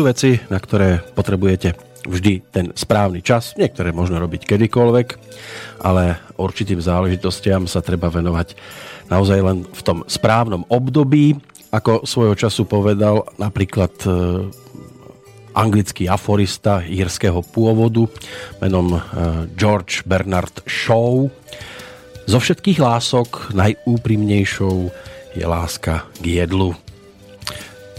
Sú veci, na ktoré potrebujete vždy ten správny čas, niektoré možno robiť kedykoľvek, ale určitým záležitostiam sa treba venovať naozaj len v tom správnom období, ako svojho času povedal napríklad e, anglický aforista írskeho pôvodu menom e, George Bernard Shaw. Zo všetkých lások najúprimnejšou je láska k jedlu.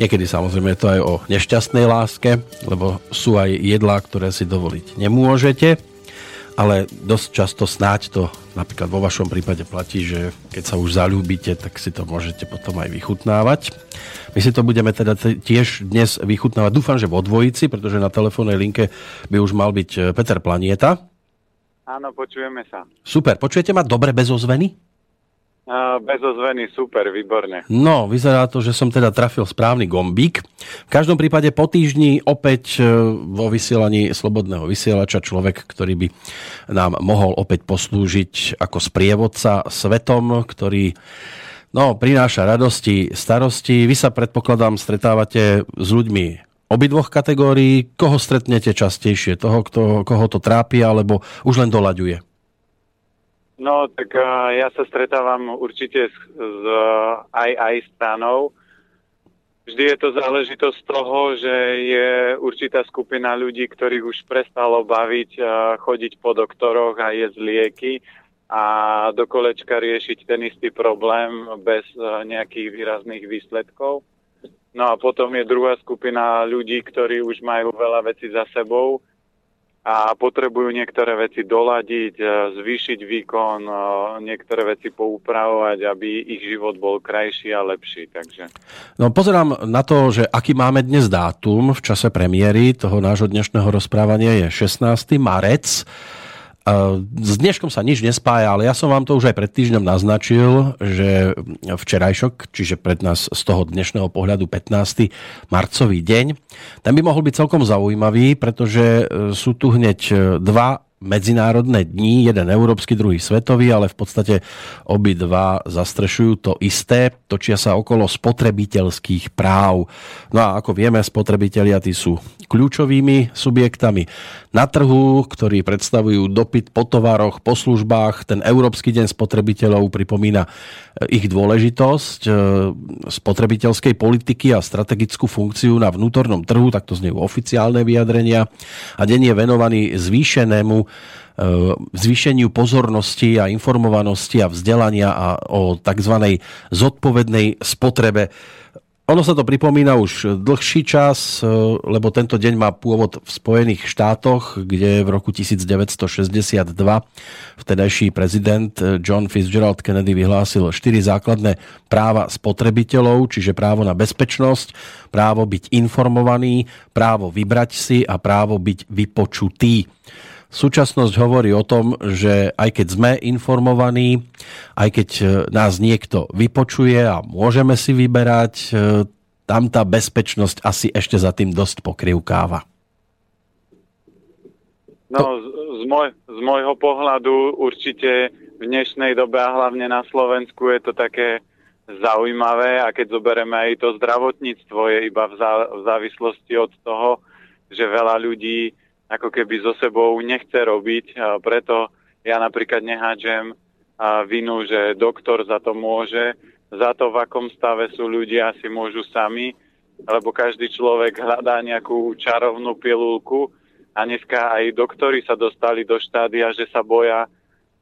Niekedy samozrejme je to aj o nešťastnej láske, lebo sú aj jedlá, ktoré si dovoliť nemôžete, ale dosť často snáď to napríklad vo vašom prípade platí, že keď sa už zalúbite, tak si to môžete potom aj vychutnávať. My si to budeme teda tiež dnes vychutnávať. Dúfam, že vo dvojici, pretože na telefónnej linke by už mal byť eh, Peter Planieta. Áno, počujeme sa. Super, počujete ma dobre bez ozveny? Bez ozveny, super, výborne. No, vyzerá to, že som teda trafil správny gombík. V každom prípade po týždni opäť e, vo vysielaní Slobodného vysielača človek, ktorý by nám mohol opäť poslúžiť ako sprievodca svetom, ktorý no, prináša radosti, starosti. Vy sa predpokladám stretávate s ľuďmi obidvoch kategórií. Koho stretnete častejšie? Toho, kto, koho to trápi, alebo už len doľaďuje? No, tak uh, ja sa stretávam určite s, s aj, aj stranou. Vždy je to záležitosť toho, že je určitá skupina ľudí, ktorých už prestalo baviť uh, chodiť po doktoroch a jesť lieky a do kolečka riešiť ten istý problém bez uh, nejakých výrazných výsledkov. No a potom je druhá skupina ľudí, ktorí už majú veľa vecí za sebou a potrebujú niektoré veci doladiť, e, zvýšiť výkon, e, niektoré veci poupravovať, aby ich život bol krajší a lepší. Takže... No pozerám na to, že aký máme dnes dátum v čase premiéry toho nášho dnešného rozprávania je 16. marec. S dneškom sa nič nespája, ale ja som vám to už aj pred týždňom naznačil, že včerajšok, čiže pred nás z toho dnešného pohľadu 15. marcový deň, ten by mohol byť celkom zaujímavý, pretože e, sú tu hneď e, dva medzinárodné dní, jeden európsky, druhý svetový, ale v podstate obidva zastrešujú to isté, točia sa okolo spotrebiteľských práv. No a ako vieme, spotrebitelia tí sú kľúčovými subjektami na trhu, ktorí predstavujú dopyt po tovaroch, po službách. Ten Európsky deň spotrebiteľov pripomína ich dôležitosť e, spotrebiteľskej politiky a strategickú funkciu na vnútornom trhu, takto znejú oficiálne vyjadrenia. A deň je venovaný zvýšenému zvýšeniu pozornosti a informovanosti a vzdelania a o tzv. zodpovednej spotrebe ono sa to pripomína už dlhší čas, e, lebo tento deň má pôvod v Spojených štátoch, kde v roku 1962 vtedajší prezident e, John Fitzgerald Kennedy vyhlásil štyri základné práva spotrebiteľov, čiže právo na bezpečnosť, právo byť informovaný, právo vybrať si a právo byť vypočutý. Súčasnosť hovorí o tom, že aj keď sme informovaní, aj keď e, nás niekto vypočuje a môžeme si vyberať, e, tam tá bezpečnosť asi ešte za tým dosť pokrivkáva. No, z, z, môj, z môjho pohľadu určite v dnešnej dobe a hlavne na Slovensku je to také zaujímavé a keď zoberieme aj to zdravotníctvo je iba v, zá, v závislosti od toho, že veľa ľudí ako keby so sebou nechce robiť. Preto ja napríklad nehádžem vinu, že doktor za to môže. Za to, v akom stave sú ľudia, si môžu sami, lebo každý človek hľadá nejakú čarovnú pilulku a dneska aj doktori sa dostali do štádia, že sa boja,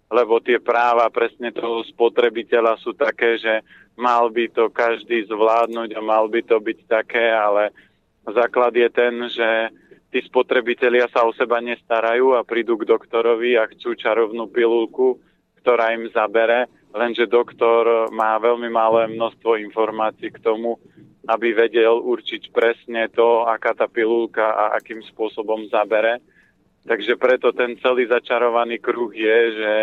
lebo tie práva presne toho spotrebiteľa sú také, že mal by to každý zvládnuť a mal by to byť také, ale základ je ten, že tí spotrebitelia sa o seba nestarajú a prídu k doktorovi a chcú čarovnú pilulku, ktorá im zabere, lenže doktor má veľmi malé množstvo informácií k tomu, aby vedel určiť presne to, aká tá pilulka a akým spôsobom zabere. Takže preto ten celý začarovaný kruh je, že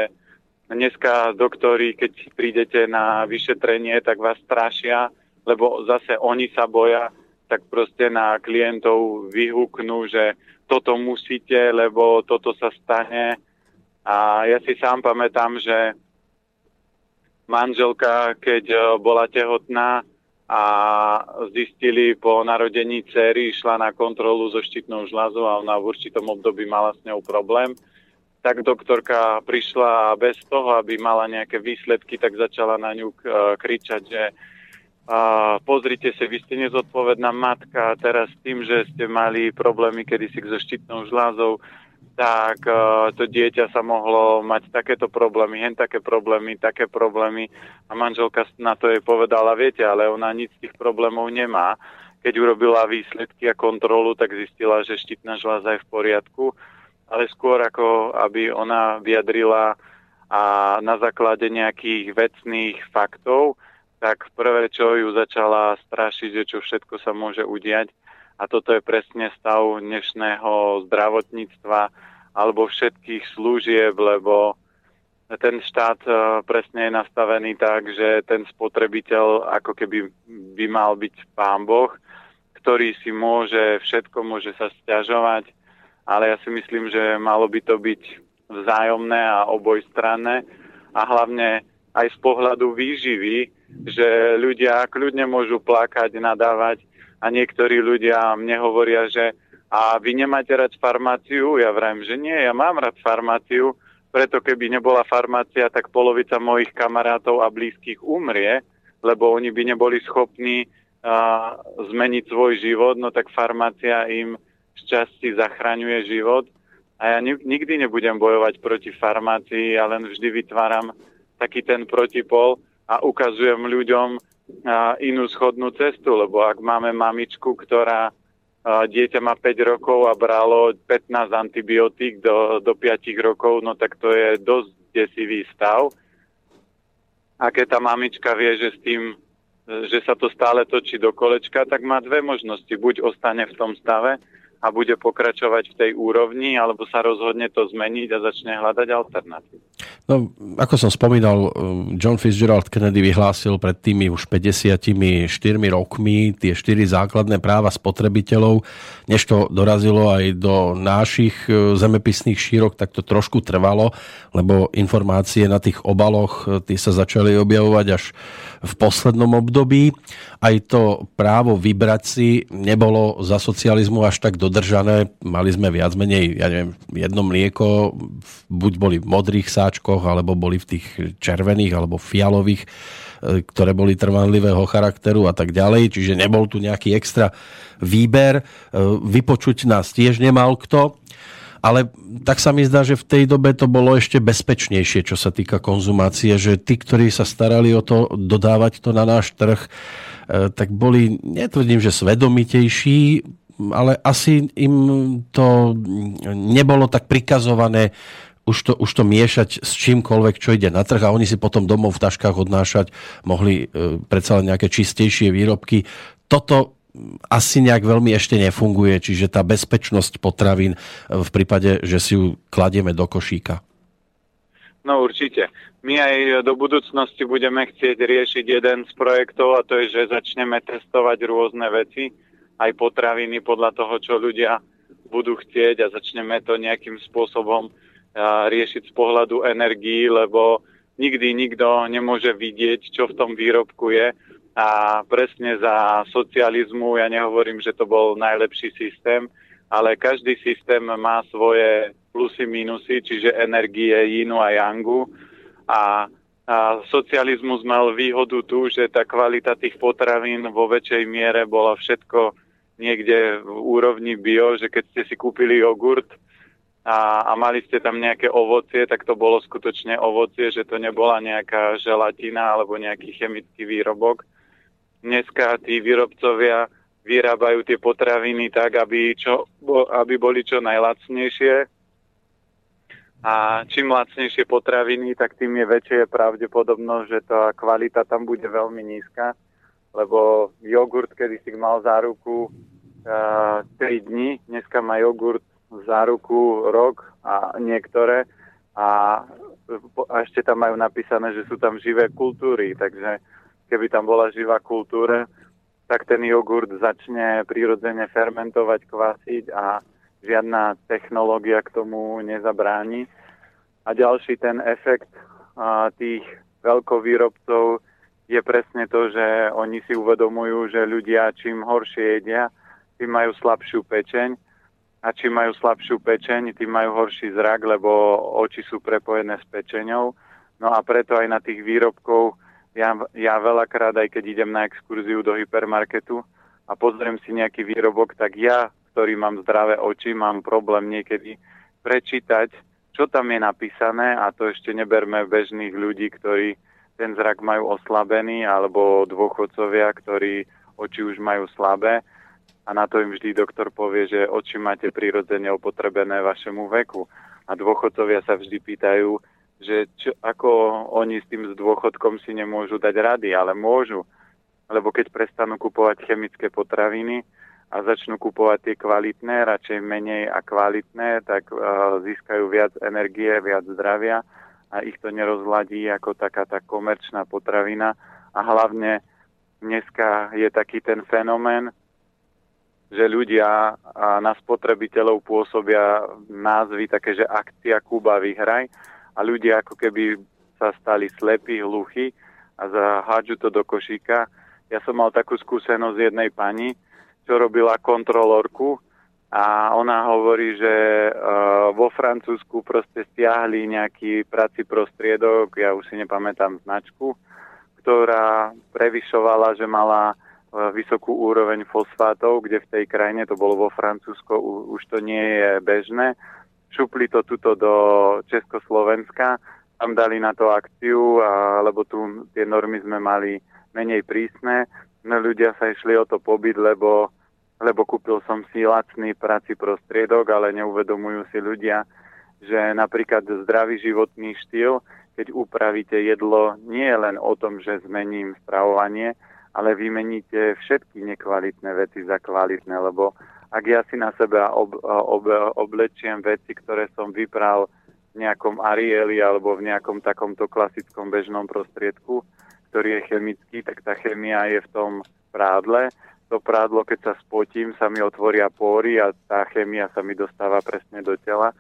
dneska doktori, keď prídete na vyšetrenie, tak vás strašia, lebo zase oni sa boja, tak proste na klientov vyhúknú, že toto musíte, lebo toto sa stane. A ja si sám pamätám, že manželka, keď e, bola tehotná, a zistili po narodení cery, išla na kontrolu so štítnou žľazou a ona v určitom období mala s ňou problém. Tak doktorka prišla a bez toho, aby mala nejaké výsledky, tak začala na ňu kričať, že a pozrite sa, vy ste nezodpovedná matka, teraz tým, že ste mali problémy kedysi so štítnou žľazou, tak uh, to dieťa sa mohlo mať takéto problémy, hen také problémy, také problémy. A manželka na to jej povedala, viete, ale ona nič z tých problémov nemá. Keď urobila výsledky a kontrolu, tak zistila, že štítna žľaza je v poriadku, ale skôr ako aby ona vyjadrila a na základe nejakých vecných faktov, tak prvé, čo ju začala strašiť, že čo všetko sa môže udiať, a toto je presne stav dnešného zdravotníctva alebo všetkých služieb, lebo ten štát e, presne je nastavený tak, že ten spotrebiteľ ako keby by mal byť pán Boh, ktorý si môže všetko, môže sa stiažovať, ale ja si myslím, že malo by to byť vzájomné a obojstranné. A hlavne aj z pohľadu výživy, že ľudia kľudne môžu plakať, nadávať a niektorí ľudia mne hovoria, že a vy nemáte rád farmáciu? Ja vrajím, že nie, ja mám rád farmáciu, preto keby nebola farmácia, tak polovica mojich kamarátov a blízkych umrie, lebo oni by neboli schopní a, zmeniť svoj život, no tak farmácia im šťastí zachraňuje život. A ja nikdy nebudem bojovať proti farmácii, ja len vždy vytváram taký ten protipol a ukazujem ľuďom inú schodnú cestu, lebo ak máme mamičku, ktorá dieťa má 5 rokov a bralo 15 antibiotík do, do 5 rokov, no tak to je dosť desivý stav. A keď tá mamička vie, že s tým, že sa to stále točí do kolečka, tak má dve možnosti. Buď ostane v tom stave, a bude pokračovať v tej úrovni, alebo sa rozhodne to zmeniť a začne hľadať alternatívu. No, ako som spomínal, John Fitzgerald Kennedy vyhlásil pred tými už 54 rokmi tie štyri základné práva spotrebiteľov. Než to dorazilo aj do našich e, zemepisných šírok, tak to trošku trvalo, lebo informácie na tých obaloch e, tie sa začali objavovať až v poslednom období. Aj to právo vybrať si nebolo za socializmu až tak dodržané. Mali sme viac menej, ja neviem, jedno mlieko, buď boli v modrých sáčkoch, alebo boli v tých červených, alebo fialových, e, ktoré boli trvanlivého charakteru a tak ďalej. Čiže nebol tu nejaký extra výber. E, vypočuť nás tiež nemal kto ale tak sa mi zdá, že v tej dobe to bolo ešte bezpečnejšie, čo sa týka konzumácie, že tí, ktorí sa starali o to dodávať to na náš trh, e, tak boli, netvrdím, že svedomitejší, ale asi im to nebolo tak prikazované už to, už to miešať s čímkoľvek, čo ide na trh a oni si potom domov v taškách odnášať mohli e, predsa len nejaké čistejšie výrobky. Toto asi nejak veľmi ešte nefunguje, čiže tá bezpečnosť potravín e, v prípade, že si ju kladieme do košíka. No určite. My aj do budúcnosti budeme chcieť riešiť jeden z projektov a to je, že začneme testovať rôzne veci, aj potraviny podľa toho, čo ľudia budú chcieť a začneme to nejakým spôsobom riešiť z pohľadu energií, lebo nikdy nikto nemôže vidieť, čo v tom výrobku je a presne za socializmu, ja nehovorím, že to bol najlepší systém, ale každý systém má svoje plusy, minusy, čiže energie Yinu a Yangu. A, a socializmus mal výhodu tu, že tá kvalita tých potravín vo väčšej miere bola všetko niekde v úrovni bio, že keď ste si kúpili jogurt a, a mali ste tam nejaké ovocie, tak to bolo skutočne ovocie, že to nebola nejaká želatina alebo nejaký chemický výrobok dneska tí výrobcovia vyrábajú tie potraviny tak, aby, čo, aby boli čo najlacnejšie. A čím lacnejšie potraviny, tak tým je väčšia pravdepodobnosť, že tá kvalita tam bude veľmi nízka, lebo jogurt, kedy si mal záruku uh, 3 dní, dneska má jogurt záruku rok a niektoré. A, a ešte tam majú napísané, že sú tam živé kultúry, takže keby tam bola živá kultúra, tak ten jogurt začne prirodzene fermentovať, kvasiť a žiadna technológia k tomu nezabráni. A ďalší ten efekt a, tých veľkovýrobcov je presne to, že oni si uvedomujú, že ľudia čím horšie jedia, tým majú slabšiu pečeň a čím majú slabšiu pečeň, tým majú horší zrak, lebo oči sú prepojené s pečeňou. No a preto aj na tých výrobkov ja, ja veľakrát, aj keď idem na exkurziu do hypermarketu a pozriem si nejaký výrobok, tak ja, ktorý mám zdravé oči, mám problém niekedy prečítať, čo tam je napísané a to ešte neberme bežných ľudí, ktorí ten zrak majú oslabený, alebo dôchodcovia, ktorí oči už majú slabé. A na to im vždy doktor povie, že oči máte prirodzene opotrebené vašemu veku. A dôchodcovia sa vždy pýtajú, že čo, ako oni s tým s dôchodkom si nemôžu dať rady, ale môžu. Lebo keď prestanú kupovať chemické potraviny a začnú kupovať tie kvalitné, radšej menej a kvalitné, tak uh, získajú viac energie, viac zdravia a ich to nerozladí ako taká tá komerčná potravina. A hlavne dneska je taký ten fenomén, že ľudia na spotrebiteľov pôsobia názvy také, že akcia Kuba vyhraj a ľudia ako keby sa stali slepí, hluchy a zahádžu to do košíka. Ja som mal takú skúsenosť jednej pani, čo robila kontrolorku a ona hovorí, že uh, vo Francúzsku proste stiahli nejaký prací prostriedok, ja už si nepamätám značku, ktorá prevyšovala, že mala uh, vysokú úroveň fosfátov, kde v tej krajine, to bolo vo Francúzsku, už to nie je bežné. Šupli to tuto do Československa, tam dali na to akciu, a, lebo tu tie normy sme mali menej prísne. No ľudia sa išli o to pobyt, lebo lebo kúpil som si lacný práci prostriedok, ale neuvedomujú si ľudia, že napríklad zdravý životný štýl, keď upravíte jedlo, nie je len o tom, že zmením stravovanie, ale vymeníte všetky nekvalitné veci za kvalitné, lebo ak ja si na seba ob, ob, oblečiem veci, ktoré som vypral v nejakom Arieli alebo v nejakom takomto klasickom bežnom prostriedku, ktorý je chemický, tak tá chemia je v tom prádle to prádlo, keď sa spotím, sa mi otvoria póry a tá chémia sa mi dostáva presne do tela.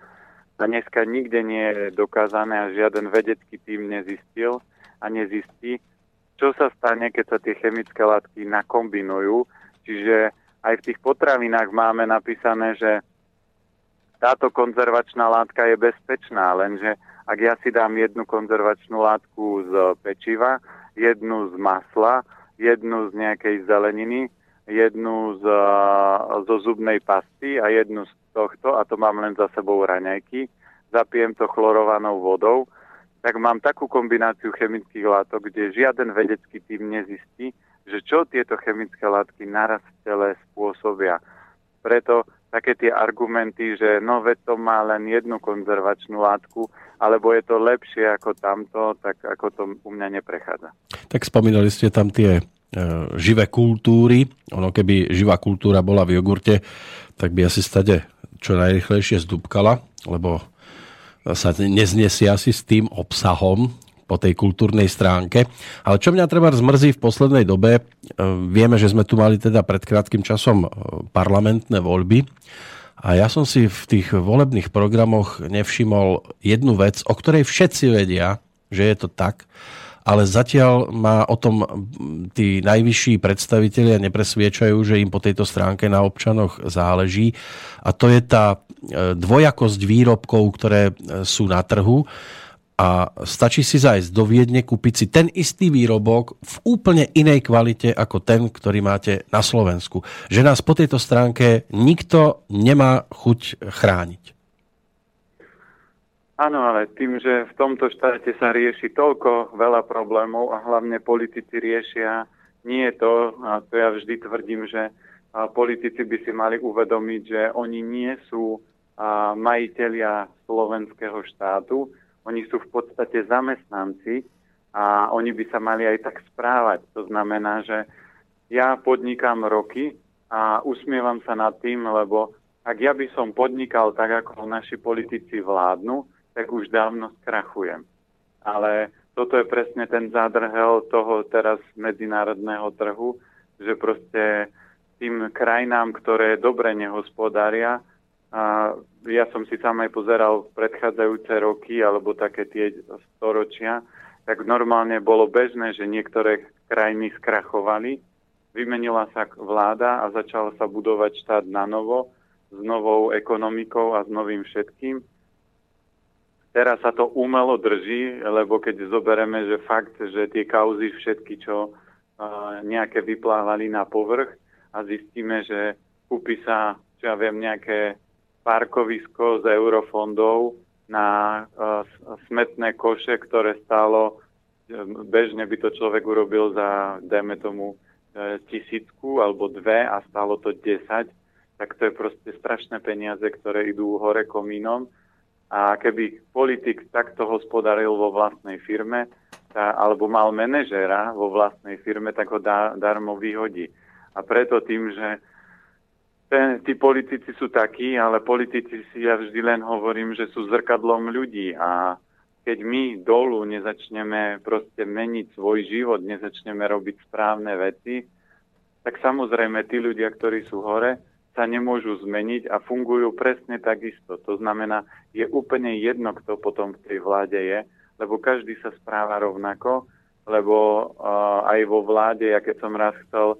A dneska nikde nie je dokázané a žiaden vedecký tým nezistil a nezistí, čo sa stane, keď sa tie chemické látky nakombinujú. Čiže aj v tých potravinách máme napísané, že táto konzervačná látka je bezpečná, lenže ak ja si dám jednu konzervačnú látku z pečiva, jednu z masla, jednu z nejakej zeleniny, jednu z, zo zubnej pasty a jednu z tohto, a to mám len za sebou raňajky, zapijem to chlorovanou vodou, tak mám takú kombináciu chemických látok, kde žiaden vedecký tým nezistí, že čo tieto chemické látky naraz v tele spôsobia. Preto také tie argumenty, že no veď to má len jednu konzervačnú látku, alebo je to lepšie ako tamto, tak ako to u mňa neprechádza. Tak spomínali ste tam tie E, živé kultúry. Ono keby živá kultúra bola v jogurte, tak by asi stade čo najrychlejšie zdúbkala, lebo sa neznesie asi s tým obsahom po tej kultúrnej stránke. Ale čo mňa treba zmrzí v poslednej dobe, e, vieme, že sme tu mali teda pred krátkým časom e, parlamentné voľby a ja som si v tých volebných programoch nevšimol jednu vec, o ktorej všetci vedia, že je to tak, ale zatiaľ ma o tom tí najvyšší predstavitelia nepresviečajú, že im po tejto stránke na občanoch záleží. A to je tá e, dvojakosť výrobkov, ktoré sú na trhu a stačí si zajsť do Viedne, kúpiť si ten istý výrobok v úplne inej kvalite ako ten, ktorý máte na Slovensku. Že nás po tejto stránke nikto nemá chuť chrániť. Áno, ale tým, že v tomto štáte sa rieši toľko veľa problémov a hlavne politici riešia nie je to, a to ja vždy tvrdím, že politici by si mali uvedomiť, že oni nie sú majiteľia slovenského štátu, oni sú v podstate zamestnanci a oni by sa mali aj tak správať. To znamená, že ja podnikám roky a usmievam sa nad tým, lebo ak ja by som podnikal tak, ako naši politici vládnu, tak už dávno skrachujem. Ale toto je presne ten zádrhel toho teraz medzinárodného trhu, že proste tým krajinám, ktoré dobre nehospodária, a ja som si sám aj pozeral predchádzajúce roky alebo také tie storočia, tak normálne bolo bežné, že niektoré krajiny skrachovali, vymenila sa vláda a začal sa budovať štát na novo s novou ekonomikou a s novým všetkým. Teraz sa to umelo drží, lebo keď zobereme, že fakt, že tie kauzy všetky, čo nejaké vyplávali na povrch a zistíme, že kúpi sa, čo ja viem, nejaké parkovisko z eurofondov na uh, smetné koše, ktoré stálo, bežne by to človek urobil za, dajme tomu, uh, tisícku alebo dve a stálo to 10, tak to je proste strašné peniaze, ktoré idú hore komínom a keby politik takto hospodaril vo vlastnej firme, tá, alebo mal manažéra vo vlastnej firme, tak ho dá, darmo vyhodí. A preto tým, že ten, tí politici sú takí, ale politici si ja vždy len hovorím, že sú zrkadlom ľudí a keď my dolu nezačneme proste meniť svoj život, nezačneme robiť správne veci, tak samozrejme tí ľudia, ktorí sú hore, sa nemôžu zmeniť a fungujú presne takisto. To znamená, je úplne jedno, kto potom v tej vláde je, lebo každý sa správa rovnako, lebo uh, aj vo vláde, ja keď som raz chcel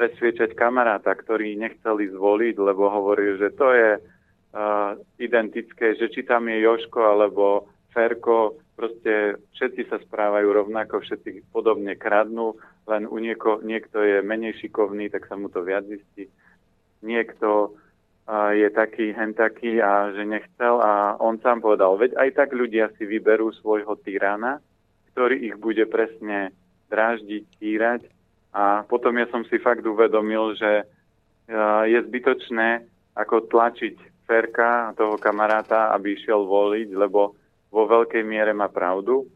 presviečať kamaráta, ktorý nechceli zvoliť, lebo hovoril, že to je uh, identické, že či tam je Joško alebo Ferko, proste všetci sa správajú rovnako, všetci podobne kradnú, len u nieko, niekto je menej šikovný, tak sa mu to viac zistí. Niekto je taký, hen taký a že nechcel a on sám povedal, veď aj tak ľudia si vyberú svojho tyrana, ktorý ich bude presne dráždiť, týrať a potom ja som si fakt uvedomil, že je zbytočné ako tlačiť Ferka, toho kamaráta, aby išiel voliť, lebo vo veľkej miere má pravdu.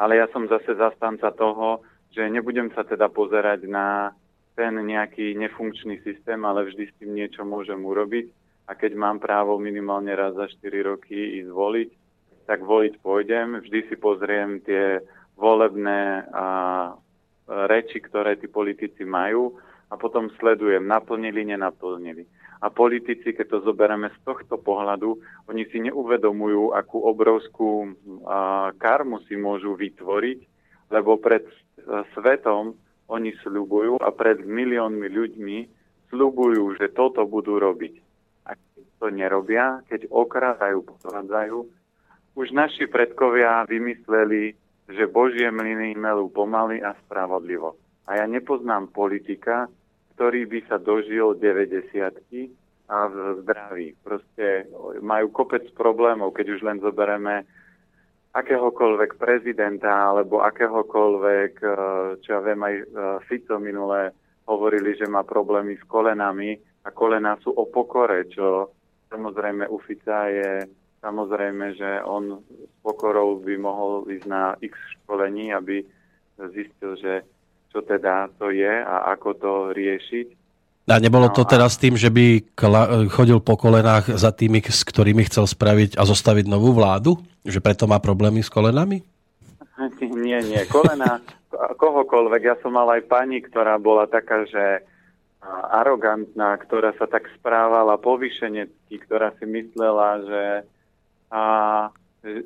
Ale ja som zase zastanca toho, že nebudem sa teda pozerať na ten nejaký nefunkčný systém, ale vždy s tým niečo môžem urobiť. A keď mám právo minimálne raz za 4 roky ísť voliť, tak voliť pôjdem. Vždy si pozriem tie volebné a, reči, ktoré tí politici majú a potom sledujem, naplnili, nenaplnili. A politici, keď to zoberieme z tohto pohľadu, oni si neuvedomujú, akú obrovskú a, karmu si môžu vytvoriť, lebo pred svetom oni sľubujú a pred miliónmi ľuďmi sľubujú, že toto budú robiť. A keď to nerobia, keď okrádajú, podvádzajú, už naši predkovia vymysleli, že Božie mlyny melú pomaly a spravodlivo. A ja nepoznám politika, ktorý by sa dožil 90 a v zdraví. Proste majú kopec problémov, keď už len zoberieme akéhokoľvek prezidenta alebo akéhokoľvek, e, čo ja viem, aj e, Fico minule hovorili, že má problémy s kolenami a kolena sú o pokore, čo samozrejme u Fica je samozrejme, že on s pokorou by mohol ísť na x školení, aby zistil, že čo teda to je a ako to riešiť. A nebolo to no teraz tým, že by chodil po kolenách za tými, s ktorými chcel spraviť a zostaviť novú vládu? Že preto má problémy s kolenami? Nie, nie. Kolena kohokoľvek. Ja som mal aj pani, ktorá bola taká, že arogantná, ktorá sa tak správala povyšenecky, ktorá si myslela, že a,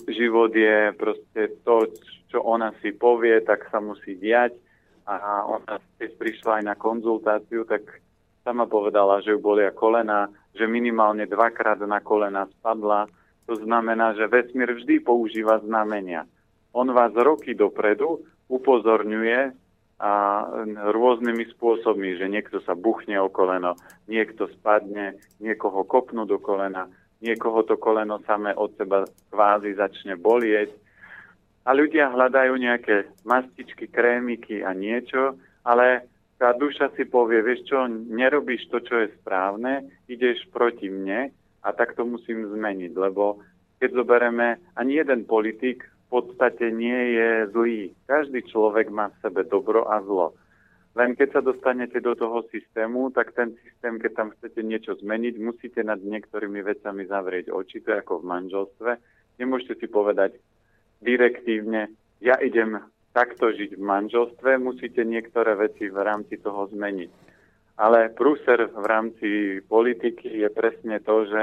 život je proste to, čo ona si povie, tak sa musí diať. A ona keď prišla aj na konzultáciu, tak sama povedala, že ju bolia kolena, že minimálne dvakrát na kolena spadla. To znamená, že vesmír vždy používa znamenia. On vás roky dopredu upozorňuje a rôznymi spôsobmi, že niekto sa buchne o koleno, niekto spadne, niekoho kopnú do kolena, niekoho to koleno samé od seba kvázi začne bolieť. A ľudia hľadajú nejaké mastičky, krémiky a niečo, ale tá duša si povie, vieš čo, nerobíš to, čo je správne, ideš proti mne a tak to musím zmeniť, lebo keď zoberieme, ani jeden politik v podstate nie je zlý. Každý človek má v sebe dobro a zlo. Len keď sa dostanete do toho systému, tak ten systém, keď tam chcete niečo zmeniť, musíte nad niektorými vecami zavrieť oči, to je ako v manželstve. Nemôžete si povedať direktívne, ja idem takto žiť v manželstve, musíte niektoré veci v rámci toho zmeniť. Ale prúser v rámci politiky je presne to, že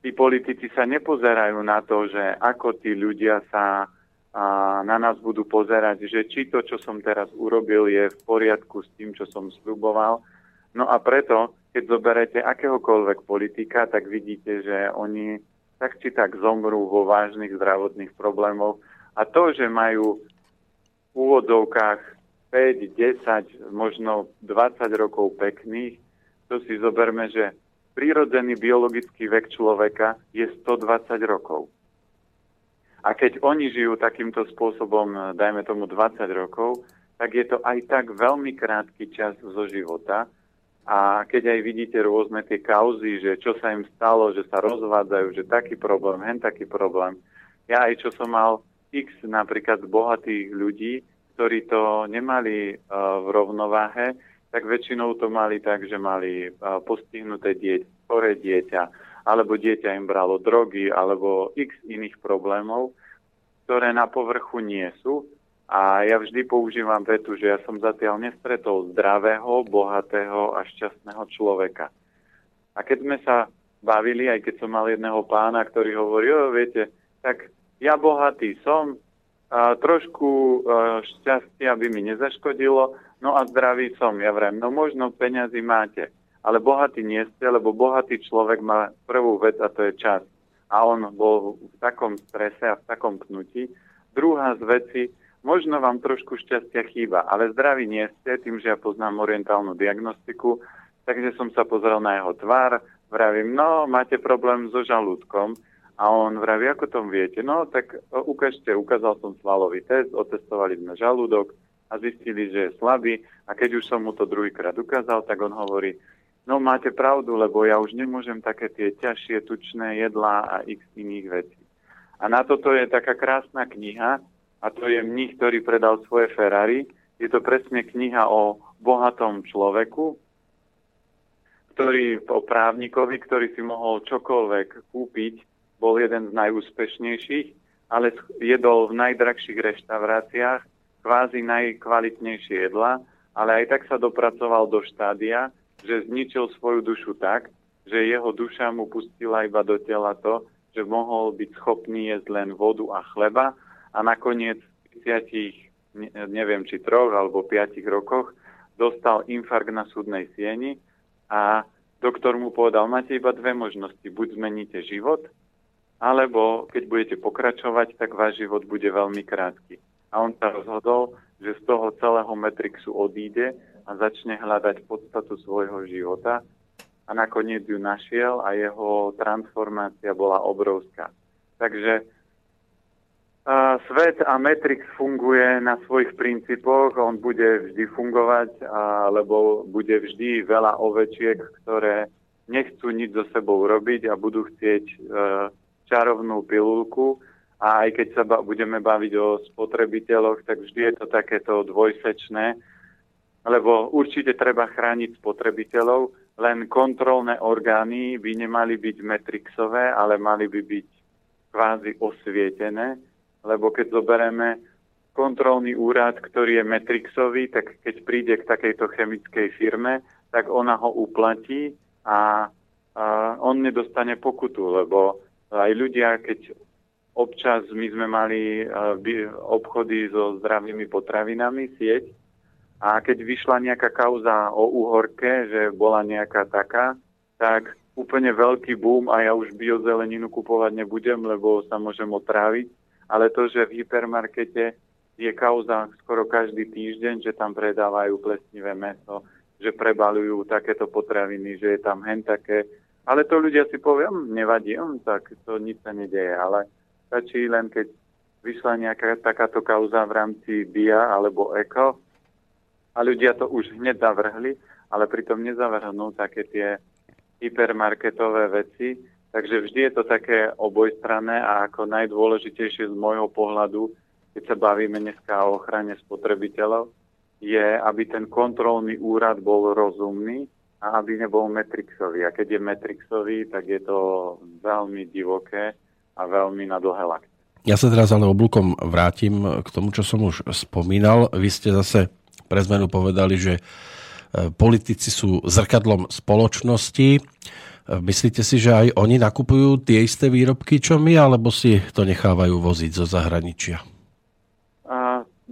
tí politici sa nepozerajú na to, že ako tí ľudia sa a na nás budú pozerať, že či to, čo som teraz urobil, je v poriadku s tým, čo som sluboval. No a preto, keď zoberete akéhokoľvek politika, tak vidíte, že oni tak či tak zomrú vo vážnych zdravotných problémoch. A to, že majú v úvodovkách 5, 10, možno 20 rokov pekných, to si zoberme, že prírodzený biologický vek človeka je 120 rokov. A keď oni žijú takýmto spôsobom, dajme tomu 20 rokov, tak je to aj tak veľmi krátky čas zo života. A keď aj vidíte rôzne tie kauzy, že čo sa im stalo, že sa rozvádzajú, že taký problém, hen taký problém. Ja aj čo som mal x napríklad bohatých ľudí, ktorí to nemali uh, v rovnováhe, tak väčšinou to mali tak, že mali uh, postihnuté dieťa, choré dieťa, alebo dieťa im bralo drogy, alebo x iných problémov, ktoré na povrchu nie sú. A ja vždy používam vetu, že ja som zatiaľ nestretol zdravého, bohatého a šťastného človeka. A keď sme sa bavili, aj keď som mal jedného pána, ktorý hovorí, viete, tak ja bohatý som, a trošku a, šťastia by mi nezaškodilo, no a zdravý som. Ja vrem, no možno peňazí máte, ale bohatý nie ste, lebo bohatý človek má prvú vec a to je čas. A on bol v takom strese a v takom pnutí. Druhá z veci, možno vám trošku šťastia chýba, ale zdraví nie ste, tým, že ja poznám orientálnu diagnostiku, takže som sa pozrel na jeho tvár, vravím, no, máte problém so žalúdkom, a on vraví, ako tom viete? No, tak ukážte, ukázal som svalový test, otestovali sme žalúdok a zistili, že je slabý. A keď už som mu to druhýkrát ukázal, tak on hovorí, No máte pravdu, lebo ja už nemôžem také tie ťažšie tučné jedlá a x iných vecí. A na toto je taká krásna kniha, a to je mních, ktorý predal svoje Ferrari. Je to presne kniha o bohatom človeku, ktorý, o právnikovi, ktorý si mohol čokoľvek kúpiť, bol jeden z najúspešnejších, ale jedol v najdrahších reštauráciách, kvázi najkvalitnejšie jedla, ale aj tak sa dopracoval do štádia, že zničil svoju dušu tak, že jeho duša mu pustila iba do tela to, že mohol byť schopný jesť len vodu a chleba a nakoniec v 30, neviem či troch alebo 5 rokoch dostal infarkt na súdnej sieni a doktor mu povedal, máte iba dve možnosti, buď zmeníte život, alebo keď budete pokračovať, tak váš život bude veľmi krátky. A on sa rozhodol, že z toho celého Matrixu odíde a začne hľadať podstatu svojho života a nakoniec ju našiel a jeho transformácia bola obrovská. Takže svet a Matrix funguje na svojich princípoch, on bude vždy fungovať, lebo bude vždy veľa ovečiek, ktoré nechcú nič so sebou robiť a budú chcieť e, čarovnú pilulku. A aj keď sa budeme baviť o spotrebiteľoch, tak vždy je to takéto dvojsečné, lebo určite treba chrániť spotrebiteľov, len kontrolné orgány by nemali byť metrixové, ale mali by byť kvázi osvietené, lebo keď zoberieme kontrolný úrad, ktorý je metrixový, tak keď príde k takejto chemickej firme, tak ona ho uplatí a, a on nedostane pokutu, lebo aj ľudia, keď občas my sme mali obchody so zdravými potravinami, sieť, a keď vyšla nejaká kauza o úhorke, že bola nejaká taká, tak úplne veľký boom a ja už biozeleninu kupovať nebudem, lebo sa môžem otráviť. Ale to, že v hypermarkete je kauza skoro každý týždeň, že tam predávajú plesnivé meso, že prebalujú takéto potraviny, že je tam hen také. Ale to ľudia si povie, hm, nevadí, hm, tak to nič sa nedeje. Ale stačí len, keď vyšla nejaká takáto kauza v rámci BIA alebo ECO, a ľudia to už hneď zavrhli, ale pritom nezavrhnú také tie hypermarketové veci. Takže vždy je to také obojstranné a ako najdôležitejšie z môjho pohľadu, keď sa bavíme dneska o ochrane spotrebiteľov, je, aby ten kontrolný úrad bol rozumný a aby nebol metrixový. A keď je metrixový, tak je to veľmi divoké a veľmi na dlhé lakte. Ja sa teraz ale oblúkom vrátim k tomu, čo som už spomínal. Vy ste zase pre zmenu povedali, že e, politici sú zrkadlom spoločnosti. E, myslíte si, že aj oni nakupujú tie isté výrobky, čo my, alebo si to nechávajú voziť zo zahraničia?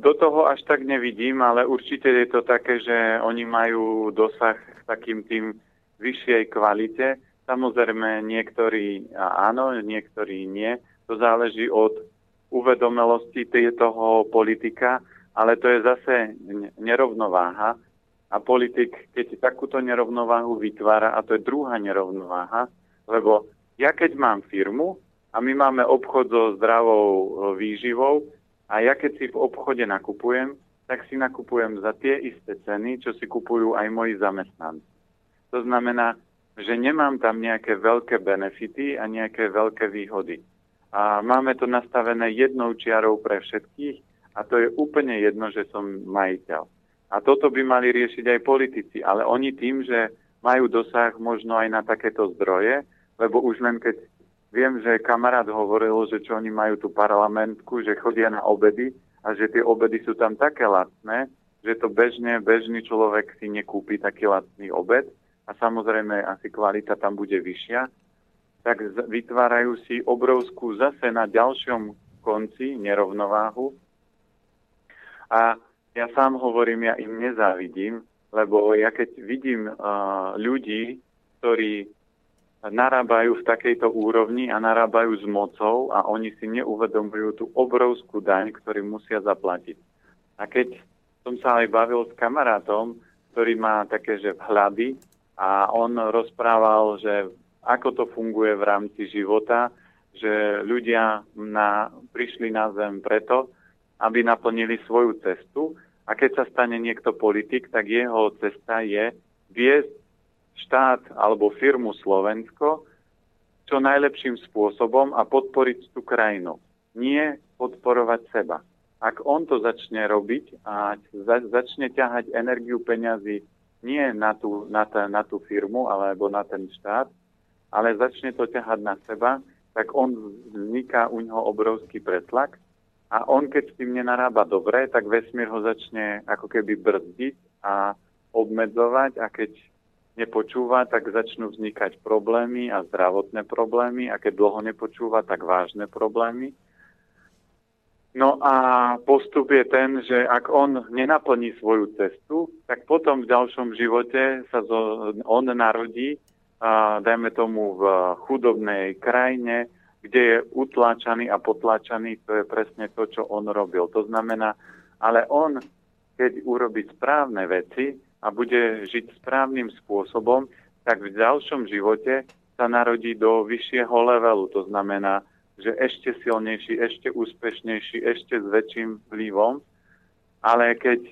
do toho až tak nevidím, ale určite je to také, že oni majú dosah k takým tým vyššej kvalite. Samozrejme, niektorí áno, niektorí nie. To záleží od uvedomelosti toho politika, ale to je zase nerovnováha. A politik, keď takúto nerovnováhu vytvára, a to je druhá nerovnováha, lebo ja keď mám firmu a my máme obchod so zdravou e, výživou, a ja keď si v obchode nakupujem, tak si nakupujem za tie isté ceny, čo si kupujú aj moji zamestnanci. To znamená, že nemám tam nejaké veľké benefity a nejaké veľké výhody. A máme to nastavené jednou čiarou pre všetkých a to je úplne jedno, že som majiteľ. A toto by mali riešiť aj politici, ale oni tým, že majú dosah možno aj na takéto zdroje, lebo už len keď Viem, že kamarát hovoril, že čo oni majú tú parlamentku, že chodia na obedy a že tie obedy sú tam také lacné, že to bežne, bežný človek si nekúpi taký lacný obed a samozrejme asi kvalita tam bude vyššia, tak vytvárajú si obrovskú zase na ďalšom konci nerovnováhu. A ja sám hovorím, ja im nezávidím, lebo ja keď vidím ľudí, ktorí narábajú v takejto úrovni a narábajú s mocou a oni si neuvedomujú tú obrovskú daň, ktorú musia zaplatiť. A keď som sa aj bavil s kamarátom, ktorý má také, že vhľady a on rozprával, že ako to funguje v rámci života, že ľudia na, prišli na zem preto, aby naplnili svoju cestu a keď sa stane niekto politik, tak jeho cesta je viesť štát alebo firmu Slovensko čo najlepším spôsobom a podporiť tú krajinu. Nie podporovať seba. Ak on to začne robiť a začne ťahať energiu peňazí nie na tú, na, tá, na tú firmu alebo na ten štát, ale začne to ťahať na seba, tak on vzniká u neho obrovský pretlak a on keď s tým nenarába dobre, tak vesmír ho začne ako keby brzdiť a obmedzovať a keď nepočúva, tak začnú vznikať problémy a zdravotné problémy a keď dlho nepočúva, tak vážne problémy. No a postup je ten, že ak on nenaplní svoju cestu, tak potom v ďalšom živote sa on narodí, dajme tomu v chudobnej krajine, kde je utláčaný a potláčaný, to je presne to, čo on robil. To znamená, ale on, keď urobí správne veci, a bude žiť správnym spôsobom, tak v ďalšom živote sa narodí do vyššieho levelu. To znamená, že ešte silnejší, ešte úspešnejší, ešte s väčším vplyvom. Ale keď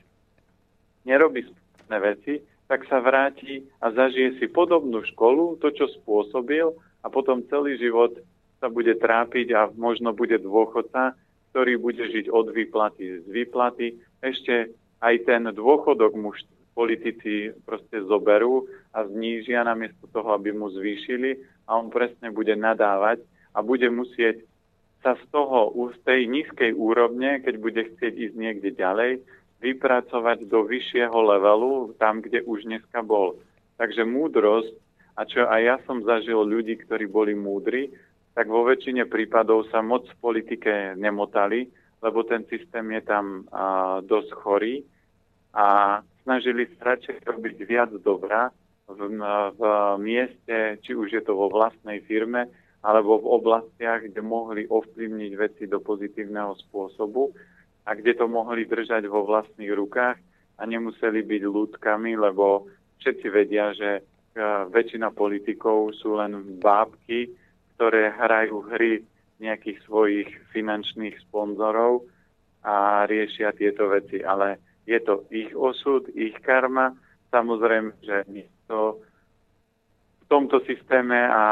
nerobí správne veci, tak sa vráti a zažije si podobnú školu, to, čo spôsobil a potom celý život sa bude trápiť a možno bude dôchodca, ktorý bude žiť od výplaty z výplaty. Ešte aj ten dôchodok mu politici proste zoberú a znížia namiesto toho, aby mu zvýšili a on presne bude nadávať a bude musieť sa z toho, z tej nízkej úrovne, keď bude chcieť ísť niekde ďalej, vypracovať do vyššieho levelu, tam, kde už dneska bol. Takže múdrosť, a čo aj ja som zažil ľudí, ktorí boli múdri, tak vo väčšine prípadov sa moc v politike nemotali, lebo ten systém je tam a, dosť chorý a snažili sa radšej robiť viac dobra v, v mieste, či už je to vo vlastnej firme, alebo v oblastiach, kde mohli ovplyvniť veci do pozitívneho spôsobu a kde to mohli držať vo vlastných rukách a nemuseli byť ľudkami, lebo všetci vedia, že väčšina politikov sú len bábky, ktoré hrajú hry nejakých svojich finančných sponzorov a riešia tieto veci. Ale je to ich osud, ich karma. Samozrejme, že to v tomto systéme a,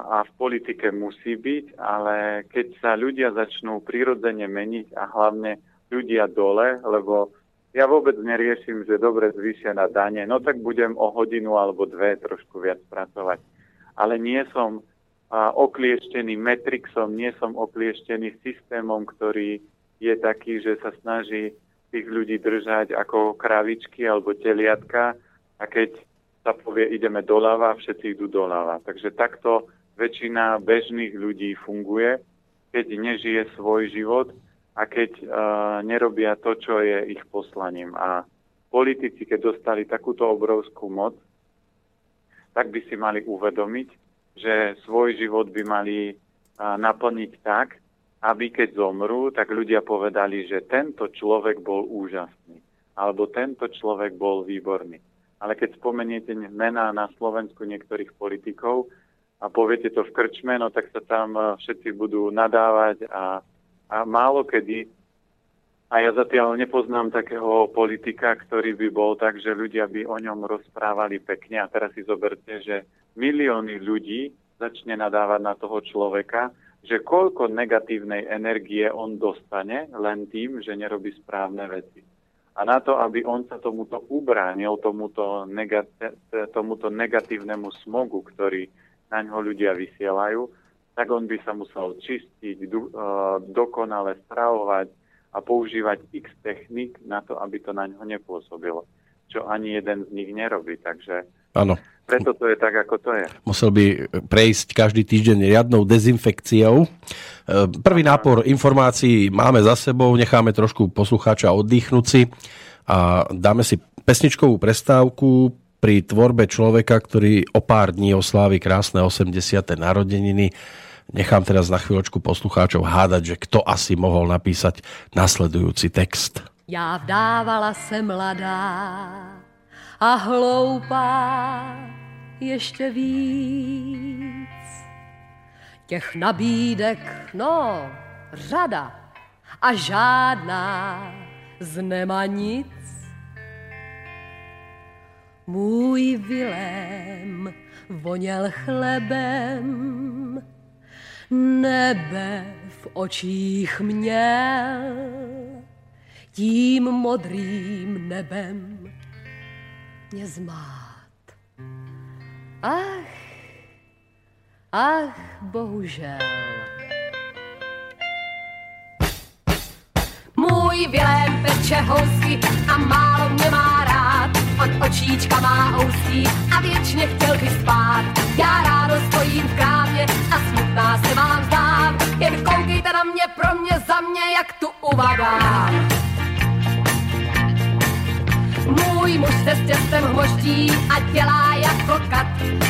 a v politike musí byť, ale keď sa ľudia začnú prirodzene meniť a hlavne ľudia dole, lebo ja vôbec neriešim, že dobre zvýšia na dane, no tak budem o hodinu alebo dve trošku viac pracovať. Ale nie som a, oklieštený metrixom, nie som oklieštený systémom, ktorý je taký, že sa snaží tých ľudí držať ako kravičky alebo teliatka a keď sa povie ideme doľava, všetci idú doľava. Takže takto väčšina bežných ľudí funguje, keď nežije svoj život a keď uh, nerobia to, čo je ich poslaním. A politici, keď dostali takúto obrovskú moc, tak by si mali uvedomiť, že svoj život by mali naplniť tak, aby keď zomrú, tak ľudia povedali, že tento človek bol úžasný, alebo tento človek bol výborný. Ale keď spomeniete mená na Slovensku niektorých politikov a poviete to v krčme, no tak sa tam všetci budú nadávať a a málo kedy, a ja zatiaľ nepoznám takého politika, ktorý by bol tak, že ľudia by o ňom rozprávali pekne. A teraz si zoberte, že milióny ľudí začne nadávať na toho človeka, že koľko negatívnej energie on dostane len tým, že nerobí správne veci. A na to, aby on sa tomuto ubránil, tomuto, negat- tomuto negatívnemu smogu, ktorý na ňo ľudia vysielajú, tak on by sa musel čistiť, do, uh, dokonale stravovať a používať x technik na to, aby to na ňo nepôsobilo. Čo ani jeden z nich nerobí. Takže ano. preto to je tak, ako to je. Musel by prejsť každý týždeň riadnou dezinfekciou. E, prvý nápor informácií máme za sebou, necháme trošku poslucháča oddychnúť si a dáme si pesničkovú prestávku pri tvorbe človeka, ktorý o pár dní oslávi krásne 80. narodeniny Nechám teraz na chvíľočku poslucháčov hádať, že kto asi mohol napísať nasledujúci text. Já vdávala se mladá a hloupá ještě víc. Těch nabídek, no, řada a žádná z nemanic. Můj Vilém voněl chlebem, nebe v očích měl, tím modrým nebem mě zmát. Ach, ach, bohužel. Můj Vilém peče housky a málo mě má On očíčka má ústí a věčně chtěl by spát. Já ráno stojím v krámě a smutná se vám zdám. Jen koukejte na mě, pro mě, za mě, jak tu uvadám. Můj muž se s těstem hmoští a dělá jako kat.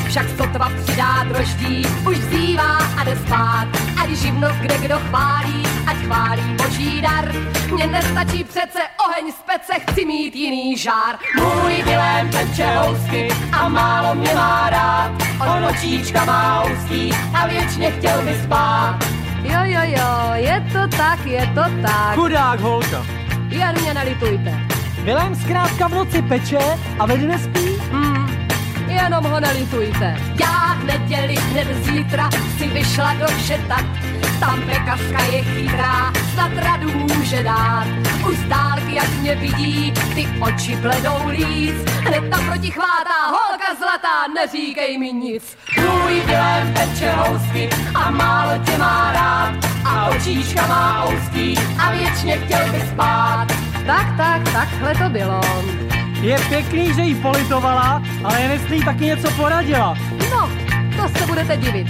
Však sotva přidá droždí, už zývá a jde spát. Ať živnost kde kdo chválí, ať chválí boží dar. Mně nestačí přece oheň z pece, chci mít jiný žár. Můj Vilém peče housky a málo mě má rád. On očíčka má úzký a věčně chtěl by spát. Jo, jo, jo, je to tak, je to tak. Chudák holka. Jen mě nelitujte. Vilém zkrátka v noci peče a ve dne spí? Hmm, jenom ho nelitujte. Já v neděli hned zítra si vyšla do šetat. Tam pekařka je chytrá, snad radu může dát. Už z jak mě vidí, ty oči bledou líc. Hned tam proti chvátá holka zlatá, neříkej mi nic. Můj Vilém peče housky a málo tě má rád. A očíška má úzký a věčně chtěl by spát. Tak, tak, takhle to bylo. Je pěkný, že jí politovala, ale jen jestli jí taky něco poradila. No, to se budete divit.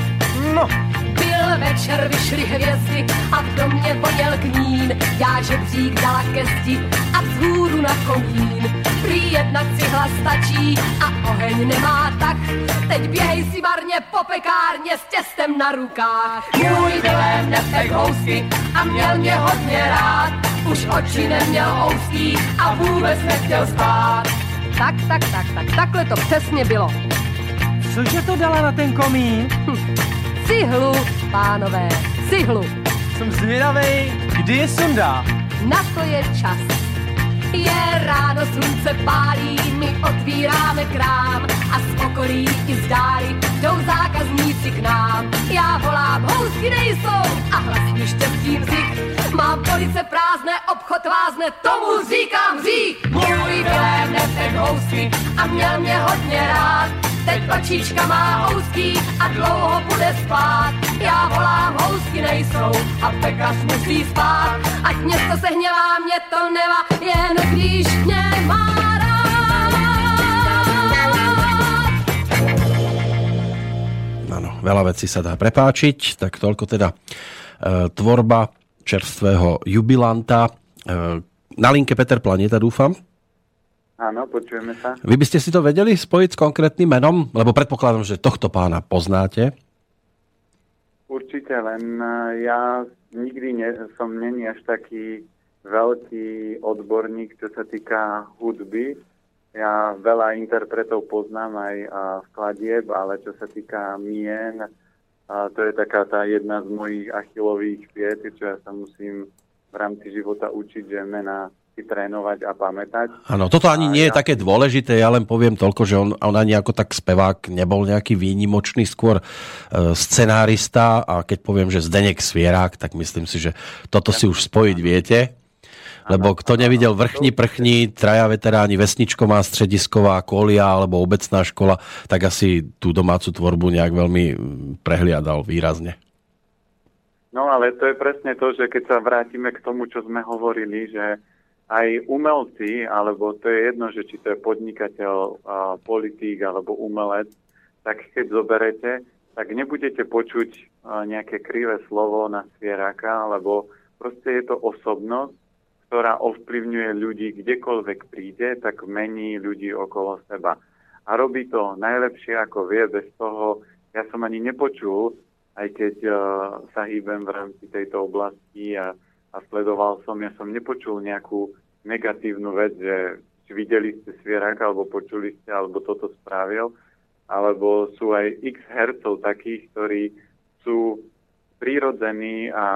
No, Byl večer, vyšly hvězdy a v domě voněl knín. Já žebřík dala ke zdi a vzhůru na komín. Prý jedna cihla stačí a oheň nemá tak. Teď běhej si marně po pekárně s těstem na rukách. Můj Vilém nepek housky a měl mě hodně rád. Už oči neměl ouský a vůbec nechtěl spát. Tak, tak, tak, tak, takhle to přesně bylo. cože to dala na ten komín? Cihlu, pánové, cihlu. Jsem zvědavej, kdy je sundá. Na to je čas. Je ráno, slunce pálí, my otvíráme krám a z okolí i z dály jdou zákazníci k nám. Já volám, housky nejsou a hlas mi štěstím zik. Mám police prázdné, obchod vázne, tomu říkám řík. Můj Vilém nepek housky a měl mě hodně rád. Teď očička má housky a dlouho bude spát. Já volám, housky nejsou a pekař musí spát. Ať město se hněvá, mě to nevá, jen když mě má. Áno, veľa vecí sa dá prepáčiť, tak toľko teda e, tvorba čerstvého jubilanta. E, na linke Peter Planeta, dúfam. Áno, počujeme sa. Vy by ste si to vedeli spojiť s konkrétnym menom? Lebo predpokladám, že tohto pána poznáte. Určite, len e, ja nikdy ne, som není až taký veľký odborník, čo sa týka hudby. Ja veľa interpretov poznám aj skladieb, ale čo sa týka mien, a to je taká tá jedna z mojich achilových piet, čo ja sa musím v rámci života učiť, že mena si trénovať a pamätať. Áno, toto ani a nie ja... je také dôležité, ja len poviem toľko, že on, on ani ako tak spevák nebol nejaký výnimočný, skôr e, scenárista a keď poviem, že Zdenek Svierák, tak myslím si, že toto si už spojiť viete. Lebo kto nevidel vrchní prchní, traja veteráni, vesničková, středisková, kolia alebo obecná škola, tak asi tú domácu tvorbu nejak veľmi prehliadal výrazne. No ale to je presne to, že keď sa vrátime k tomu, čo sme hovorili, že aj umelci, alebo to je jedno, že či to je podnikateľ, politík alebo umelec, tak keď zoberete, tak nebudete počuť nejaké krivé slovo na svieráka, lebo proste je to osobnosť, ktorá ovplyvňuje ľudí kdekoľvek príde, tak mení ľudí okolo seba. A robí to najlepšie, ako vie, bez toho, ja som ani nepočul, aj keď uh, sa hýbem v rámci tejto oblasti a a sledoval som, ja som nepočul nejakú negatívnu vec, že videli ste Svieráka, alebo počuli ste, alebo toto spravil, alebo sú aj x hercov takých, ktorí sú prírodzení a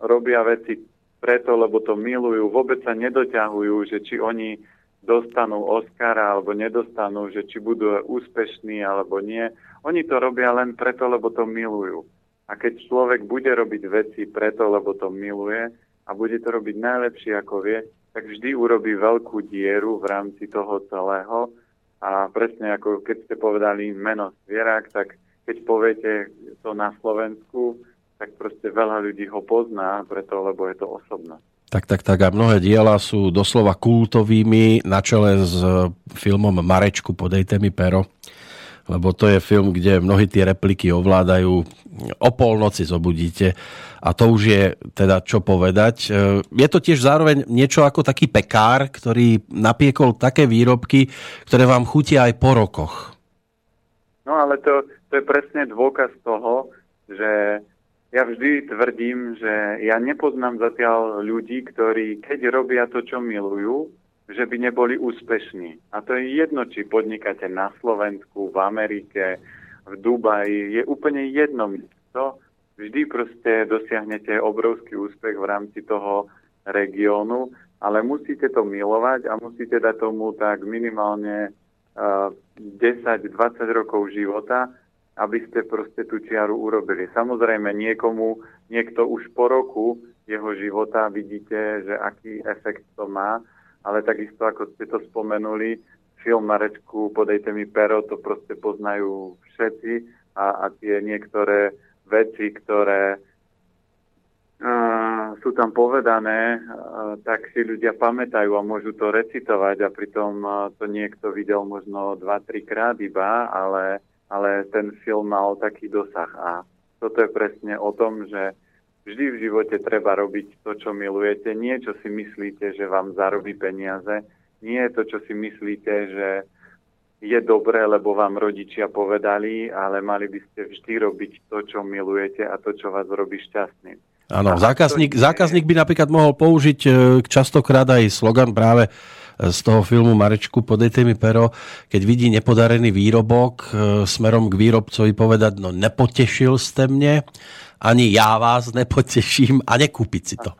robia veci preto, lebo to milujú, vôbec sa nedoťahujú, že či oni dostanú Oscara alebo nedostanú, že či budú úspešní alebo nie. Oni to robia len preto, lebo to milujú. A keď človek bude robiť veci preto, lebo to miluje, a bude to robiť najlepšie, ako vie, tak vždy urobí veľkú dieru v rámci toho celého. A presne ako keď ste povedali meno Zvierak, tak keď poviete to na Slovensku, tak proste veľa ľudí ho pozná, preto lebo je to osobná. Tak, tak, tak a mnohé diela sú doslova kultovými na čele s filmom Marečku Podejte mi pero lebo to je film, kde mnohí tie repliky ovládajú. O polnoci zobudíte a to už je teda čo povedať. E, je to tiež zároveň niečo ako taký pekár, ktorý napiekol také výrobky, ktoré vám chutia aj po rokoch. No ale to, to je presne dôkaz toho, že ja vždy tvrdím, že ja nepoznám zatiaľ ľudí, ktorí keď robia to, čo milujú, že by neboli úspešní. A to je jedno, či podnikáte na Slovensku, v Amerike, v Dubaji, je úplne jedno miesto. Vždy proste dosiahnete obrovský úspech v rámci toho regiónu, ale musíte to milovať a musíte dať tomu tak minimálne uh, 10-20 rokov života, aby ste proste tú čiaru urobili. Samozrejme, niekomu, niekto už po roku jeho života vidíte, že aký efekt to má, ale takisto, ako ste to spomenuli, film Marečku Podejte mi pero, to proste poznajú všetci a, a tie niektoré veci, ktoré uh, sú tam povedané, uh, tak si ľudia pamätajú a môžu to recitovať a pritom uh, to niekto videl možno 2-3 krát iba, ale, ale ten film mal taký dosah. A toto je presne o tom, že Vždy v živote treba robiť to, čo milujete. Nie, čo si myslíte, že vám zarobí peniaze. Nie to, čo si myslíte, že je dobré, lebo vám rodičia povedali, ale mali by ste vždy robiť to, čo milujete a to, čo vás robí šťastným. Áno, zákazník, zákazník by napríklad mohol použiť e, častokrát aj slogan práve z toho filmu Marečku Podejte mi pero, keď vidí nepodarený výrobok e, smerom k výrobcovi povedať, no nepotešil ste mne, ani ja vás nepoteším a nekúpiť si to.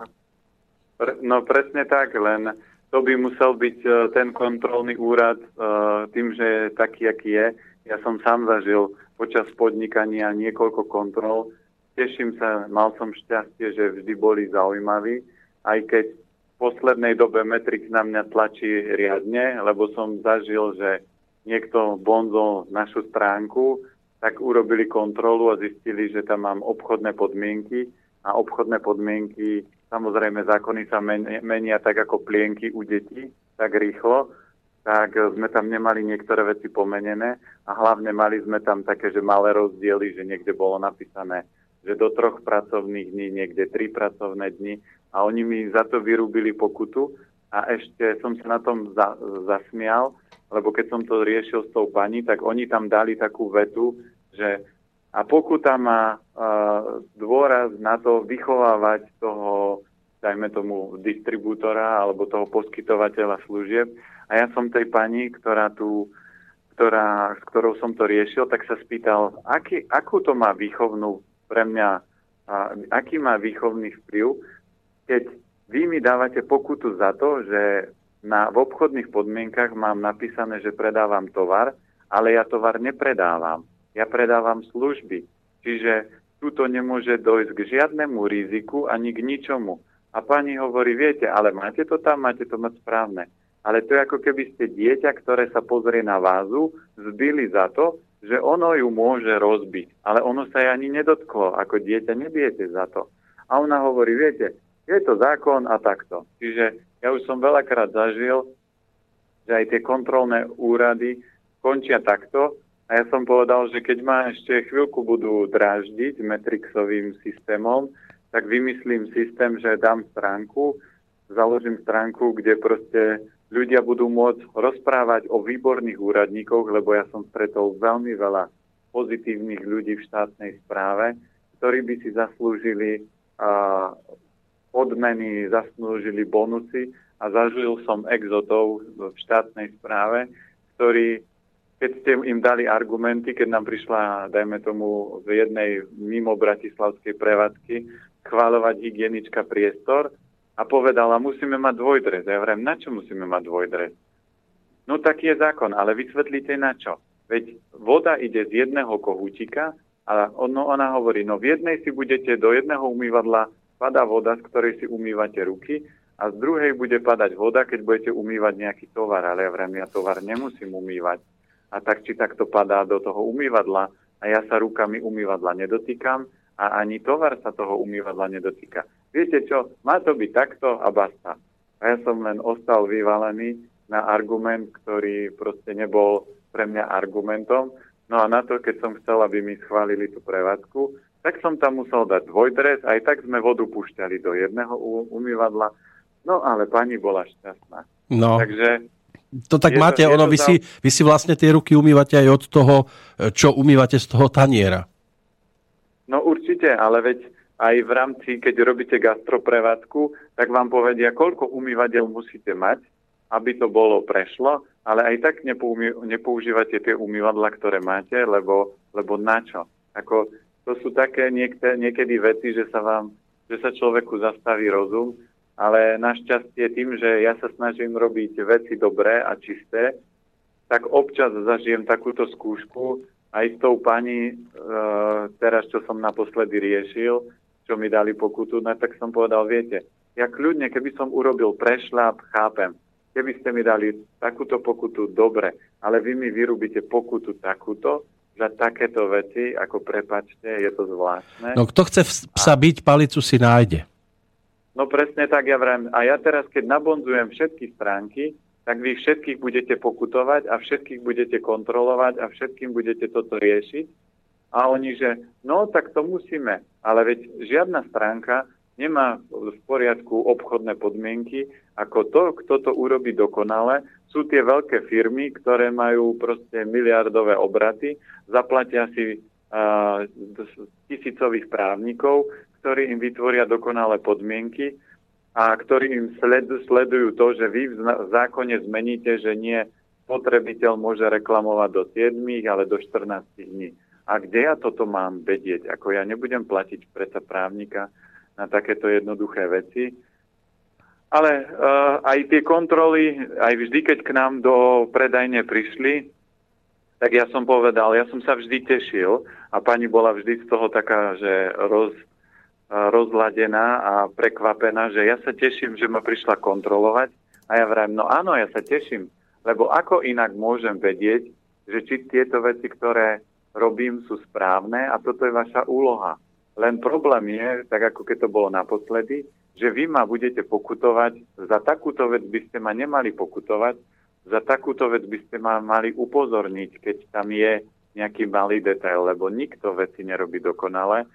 No presne tak, len to by musel byť uh, ten kontrolný úrad uh, tým, že je taký, aký je. Ja som sám zažil počas podnikania niekoľko kontrol. Teším sa, mal som šťastie, že vždy boli zaujímaví, aj keď poslednej dobe Metrix na mňa tlačí riadne, lebo som zažil, že niekto bonzol našu stránku tak urobili kontrolu a zistili, že tam mám obchodné podmienky. A obchodné podmienky, samozrejme zákony sa menia tak ako plienky u detí, tak rýchlo, tak sme tam nemali niektoré veci pomenené a hlavne mali sme tam také, že malé rozdiely, že niekde bolo napísané, že do troch pracovných dní, niekde tri pracovné dni a oni mi za to vyrúbili pokutu a ešte som sa na tom za, zasmial, lebo keď som to riešil s tou pani, tak oni tam dali takú vetu, že a pokuta má uh, dôraz na to vychovávať toho, dajme tomu, distribútora alebo toho poskytovateľa služieb. A ja som tej pani, ktorá tu, ktorá, s ktorou som to riešil, tak sa spýtal, aký, akú to má výchovnú pre mňa, uh, aký má výchovný vplyv, keď vy mi dávate pokutu za to, že na, v obchodných podmienkach mám napísané, že predávam tovar, ale ja tovar nepredávam ja predávam služby. Čiže tuto nemôže dojsť k žiadnemu riziku ani k ničomu. A pani hovorí, viete, ale máte to tam, máte to mať správne. Ale to je ako keby ste dieťa, ktoré sa pozrie na vázu, zbili za to, že ono ju môže rozbiť. Ale ono sa jej ani nedotklo. Ako dieťa nebijete za to. A ona hovorí, viete, je to zákon a takto. Čiže ja už som veľakrát zažil, že aj tie kontrolné úrady končia takto, a ja som povedal, že keď ma ešte chvíľku budú dráždiť Metrixovým systémom, tak vymyslím systém, že dám stránku, založím stránku, kde proste ľudia budú môcť rozprávať o výborných úradníkoch, lebo ja som stretol veľmi veľa pozitívnych ľudí v štátnej správe, ktorí by si zaslúžili a, odmeny, zaslúžili bonusy a zažil som exotov v štátnej správe, ktorí keď ste im dali argumenty, keď nám prišla, dajme tomu, v jednej mimo bratislavskej prevádzky chváľovať hygienička priestor a povedala, musíme mať dvojdres. Ja vrem, na čo musíme mať dvojdres? No taký je zákon, ale vysvetlíte na čo. Veď voda ide z jedného kohútika a ono, ona hovorí, no v jednej si budete do jedného umývadla padá voda, z ktorej si umývate ruky a z druhej bude padať voda, keď budete umývať nejaký tovar. Ale ja vrem, ja tovar nemusím umývať a tak či takto padá do toho umývadla a ja sa rukami umývadla nedotýkam a ani tovar sa toho umývadla nedotýka. Viete čo, má to byť takto a basta. A ja som len ostal vyvalený na argument, ktorý proste nebol pre mňa argumentom. No a na to, keď som chcel, aby mi schválili tú prevádzku, tak som tam musel dať dvojdres, aj tak sme vodu púšťali do jedného umývadla. No ale pani bola šťastná. No. Takže to tak máte, to, ono, vy, si, vy si vlastne tie ruky umývate aj od toho, čo umývate z toho taniera. No určite, ale veď aj v rámci, keď robíte gastroprevádzku, tak vám povedia, koľko umývadel musíte mať, aby to bolo prešlo, ale aj tak nepoužívate tie umývadla, ktoré máte, lebo, lebo na čo? Ako, to sú také niekde, niekedy veci, že sa vám, že sa človeku zastaví rozum ale našťastie tým, že ja sa snažím robiť veci dobré a čisté, tak občas zažijem takúto skúšku aj s tou pani, e, teraz čo som naposledy riešil, čo mi dali pokutu, no tak som povedal, viete, ja kľudne, keby som urobil prešľap, chápem, keby ste mi dali takúto pokutu, dobre, ale vy mi vyrúbite pokutu takúto, za takéto veci, ako prepačte, je to zvláštne. No kto chce psa byť, palicu si nájde. No presne tak, ja vrajím. A ja teraz, keď nabonzujem všetky stránky, tak vy všetkých budete pokutovať a všetkých budete kontrolovať a všetkým budete toto riešiť. A oni, že no tak to musíme. Ale veď žiadna stránka nemá v poriadku obchodné podmienky, ako to, kto to urobí dokonale, sú tie veľké firmy, ktoré majú proste miliardové obraty, zaplatia si uh, tisícových právnikov, ktorí im vytvoria dokonalé podmienky a ktorí im sledujú to, že vy v zákone zmeníte, že nie spotrebiteľ môže reklamovať do 7, ale do 14 dní. A kde ja toto mám vedieť? Ako ja nebudem platiť predsa právnika na takéto jednoduché veci. Ale uh, aj tie kontroly, aj vždy, keď k nám do predajne prišli, tak ja som povedal, ja som sa vždy tešil a pani bola vždy z toho taká, že roz, rozladená a prekvapená, že ja sa teším, že ma prišla kontrolovať a ja vrajím, no áno, ja sa teším, lebo ako inak môžem vedieť, že či tieto veci, ktoré robím, sú správne a toto je vaša úloha. Len problém je, tak ako keď to bolo naposledy, že vy ma budete pokutovať, za takúto vec by ste ma nemali pokutovať, za takúto vec by ste ma mali upozorniť, keď tam je nejaký malý detail, lebo nikto veci nerobí dokonale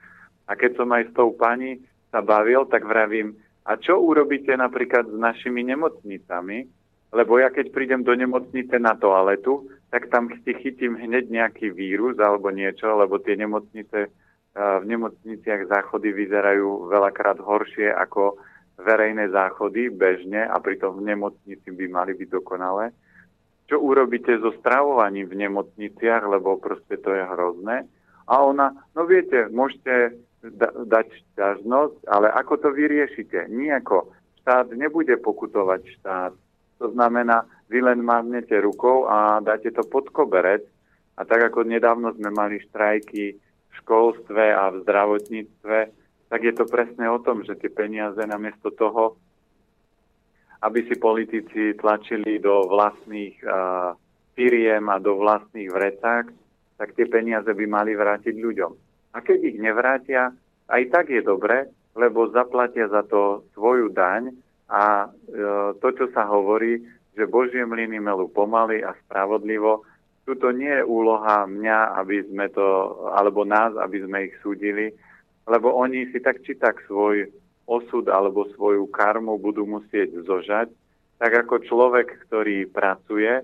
a keď som aj s tou pani sa bavil, tak vravím, A čo urobíte napríklad s našimi nemocnicami? Lebo ja keď prídem do nemocnice na toaletu, tak tam si chytím hneď nejaký vírus alebo niečo, lebo tie nemocnice, v nemocniciach záchody vyzerajú veľakrát horšie ako verejné záchody bežne a pritom v nemocnici by mali byť dokonalé. Čo urobíte so stravovaním v nemocniciach, lebo proste to je hrozné. A ona, no viete, môžete da- dať šťažnosť, ale ako to vyriešite? Nijako. Štát nebude pokutovať štát. To znamená, vy len mávnete rukou a dáte to pod koberec. A tak ako nedávno sme mali štrajky školstve a v zdravotníctve, tak je to presne o tom, že tie peniaze namiesto toho, aby si politici tlačili do vlastných firiem a do vlastných vrecák, tak tie peniaze by mali vrátiť ľuďom. A keď ich nevrátia, aj tak je dobre, lebo zaplatia za to svoju daň a e, to, čo sa hovorí, že Božie mlyny melú pomaly a spravodlivo, tuto nie je úloha mňa, aby sme to, alebo nás, aby sme ich súdili, lebo oni si tak či tak svoj osud alebo svoju karmu budú musieť zožať, tak ako človek, ktorý pracuje,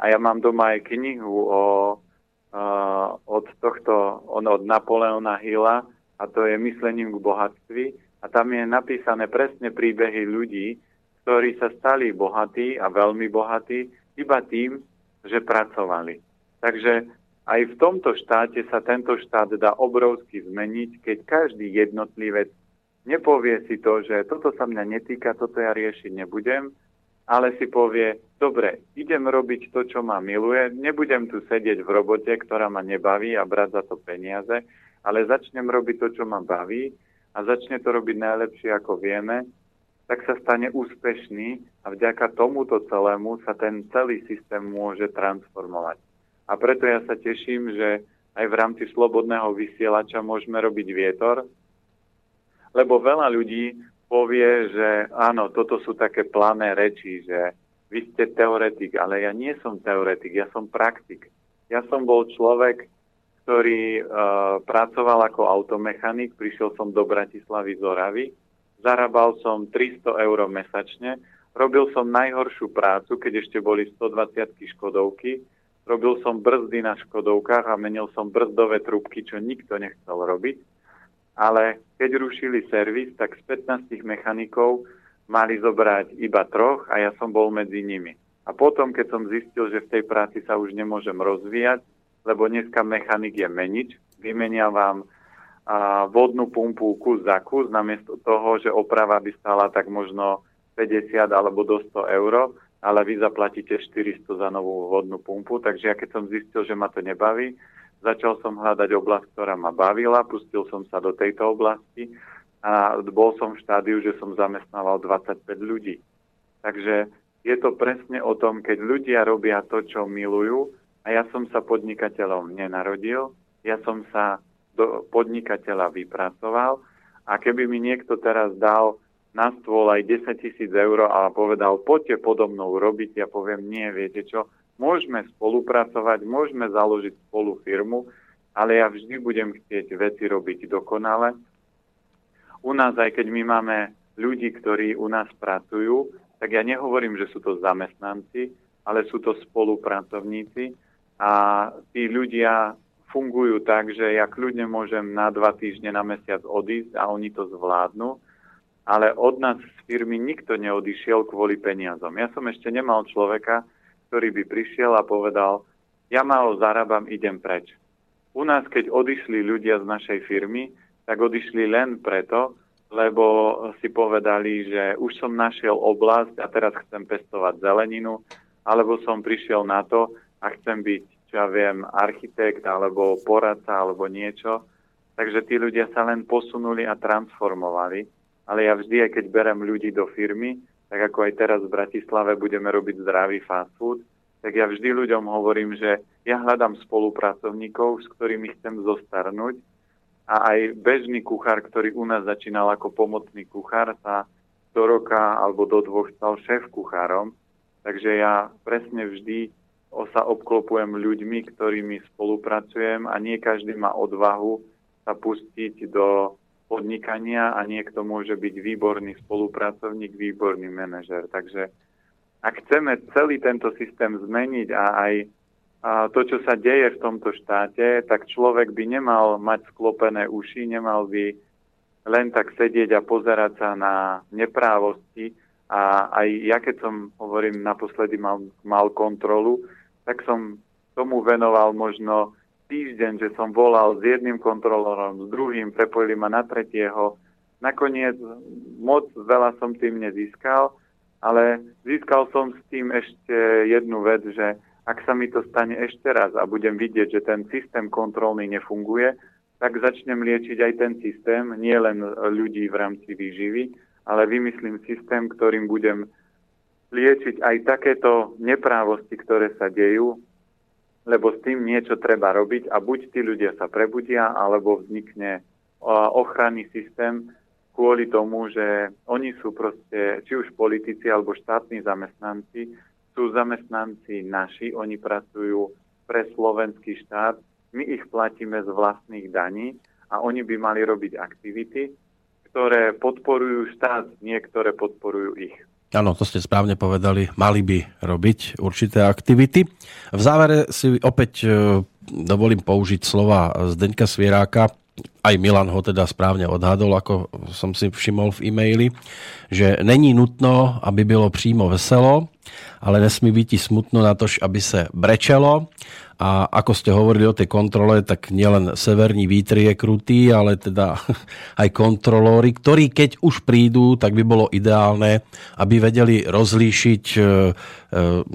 a ja mám doma aj knihu o uh, od tohto, on, od Napoleona Hilla a to je myslením k bohatství. A tam je napísané presne príbehy ľudí, ktorí sa stali bohatí a veľmi bohatí iba tým, že pracovali. Takže aj v tomto štáte sa tento štát dá obrovsky zmeniť, keď každý jednotlivec nepovie si to, že toto sa mňa netýka, toto ja riešiť nebudem, ale si povie, dobre, idem robiť to, čo ma miluje, nebudem tu sedieť v robote, ktorá ma nebaví a brať za to peniaze, ale začnem robiť to, čo ma baví a začne to robiť najlepšie, ako vieme, tak sa stane úspešný a vďaka tomuto celému sa ten celý systém môže transformovať. A preto ja sa teším, že aj v rámci slobodného vysielača môžeme robiť vietor, lebo veľa ľudí povie, že áno, toto sú také plané reči, že vy ste teoretik, ale ja nie som teoretik, ja som praktik. Ja som bol človek, ktorý uh, pracoval ako automechanik, prišiel som do Bratislavy z Oravy, zarábal som 300 eur mesačne, robil som najhoršiu prácu, keď ešte boli 120 škodovky, robil som brzdy na škodovkách a menil som brzdové trubky, čo nikto nechcel robiť. Ale keď rušili servis, tak z 15 mechanikov mali zobrať iba troch a ja som bol medzi nimi. A potom, keď som zistil, že v tej práci sa už nemôžem rozvíjať, lebo dneska mechanik je menič, vymenia vám vodnú pumpu kus za kus, namiesto toho, že oprava by stala tak možno 50 alebo do 100 eur, ale vy zaplatíte 400 za novú vodnú pumpu. Takže ja keď som zistil, že ma to nebaví, Začal som hľadať oblasť, ktorá ma bavila, pustil som sa do tejto oblasti a bol som v štádiu, že som zamestnával 25 ľudí. Takže je to presne o tom, keď ľudia robia to, čo milujú a ja som sa podnikateľom nenarodil, ja som sa do podnikateľa vypracoval a keby mi niekto teraz dal na stôl aj 10 tisíc eur a povedal, poďte podo mnou robiť, ja poviem, nie, viete čo, Môžeme spolupracovať, môžeme založiť spolu firmu, ale ja vždy budem chcieť veci robiť dokonale. U nás, aj keď my máme ľudí, ktorí u nás pracujú, tak ja nehovorím, že sú to zamestnanci, ale sú to spolupracovníci a tí ľudia fungujú tak, že ja kľudne môžem na dva týždne na mesiac odísť a oni to zvládnu, ale od nás z firmy nikto neodišiel kvôli peniazom. Ja som ešte nemal človeka, ktorý by prišiel a povedal, ja málo zarábam, idem preč. U nás, keď odišli ľudia z našej firmy, tak odišli len preto, lebo si povedali, že už som našiel oblasť a teraz chcem pestovať zeleninu, alebo som prišiel na to a chcem byť, čo ja viem, architekt alebo poradca alebo niečo. Takže tí ľudia sa len posunuli a transformovali. Ale ja vždy, aj keď berem ľudí do firmy, tak ako aj teraz v Bratislave budeme robiť zdravý fast food, tak ja vždy ľuďom hovorím, že ja hľadám spolupracovníkov, s ktorými chcem zostarnúť a aj bežný kuchár, ktorý u nás začínal ako pomocný kuchár, sa do roka alebo do dvoch stal šéf kuchárom. Takže ja presne vždy sa obklopujem ľuďmi, ktorými spolupracujem a nie každý má odvahu sa pustiť do podnikania a niekto môže byť výborný spolupracovník, výborný manažer. Takže ak chceme celý tento systém zmeniť a aj a to, čo sa deje v tomto štáte, tak človek by nemal mať sklopené uši, nemal by len tak sedieť a pozerať sa na neprávosti. A aj ja, keď som, hovorím, naposledy mal, mal kontrolu, tak som tomu venoval možno týždeň, že som volal s jedným kontrolorom, s druhým, prepojili ma na tretieho. Nakoniec moc veľa som tým nezískal, ale získal som s tým ešte jednu vec, že ak sa mi to stane ešte raz a budem vidieť, že ten systém kontrolný nefunguje, tak začnem liečiť aj ten systém, nie len ľudí v rámci výživy, ale vymyslím systém, ktorým budem liečiť aj takéto neprávosti, ktoré sa dejú, lebo s tým niečo treba robiť a buď tí ľudia sa prebudia, alebo vznikne ochranný systém kvôli tomu, že oni sú proste, či už politici alebo štátni zamestnanci, sú zamestnanci naši, oni pracujú pre slovenský štát, my ich platíme z vlastných daní a oni by mali robiť aktivity, ktoré podporujú štát, niektoré podporujú ich. Áno, to ste správne povedali. Mali by robiť určité aktivity. V závere si opäť e, dovolím použiť slova Zdeňka Svieráka, aj Milan ho teda správne odhadol, ako som si všimol v e-maili, že není nutno, aby bylo přímo veselo, ale nesmí byť i smutno na to, aby se brečelo a ako ste hovorili o tej kontrole, tak nielen severní vítry je krutý, ale teda aj kontrolóri, ktorí keď už prídu, tak by bolo ideálne, aby vedeli rozlíšiť e, e,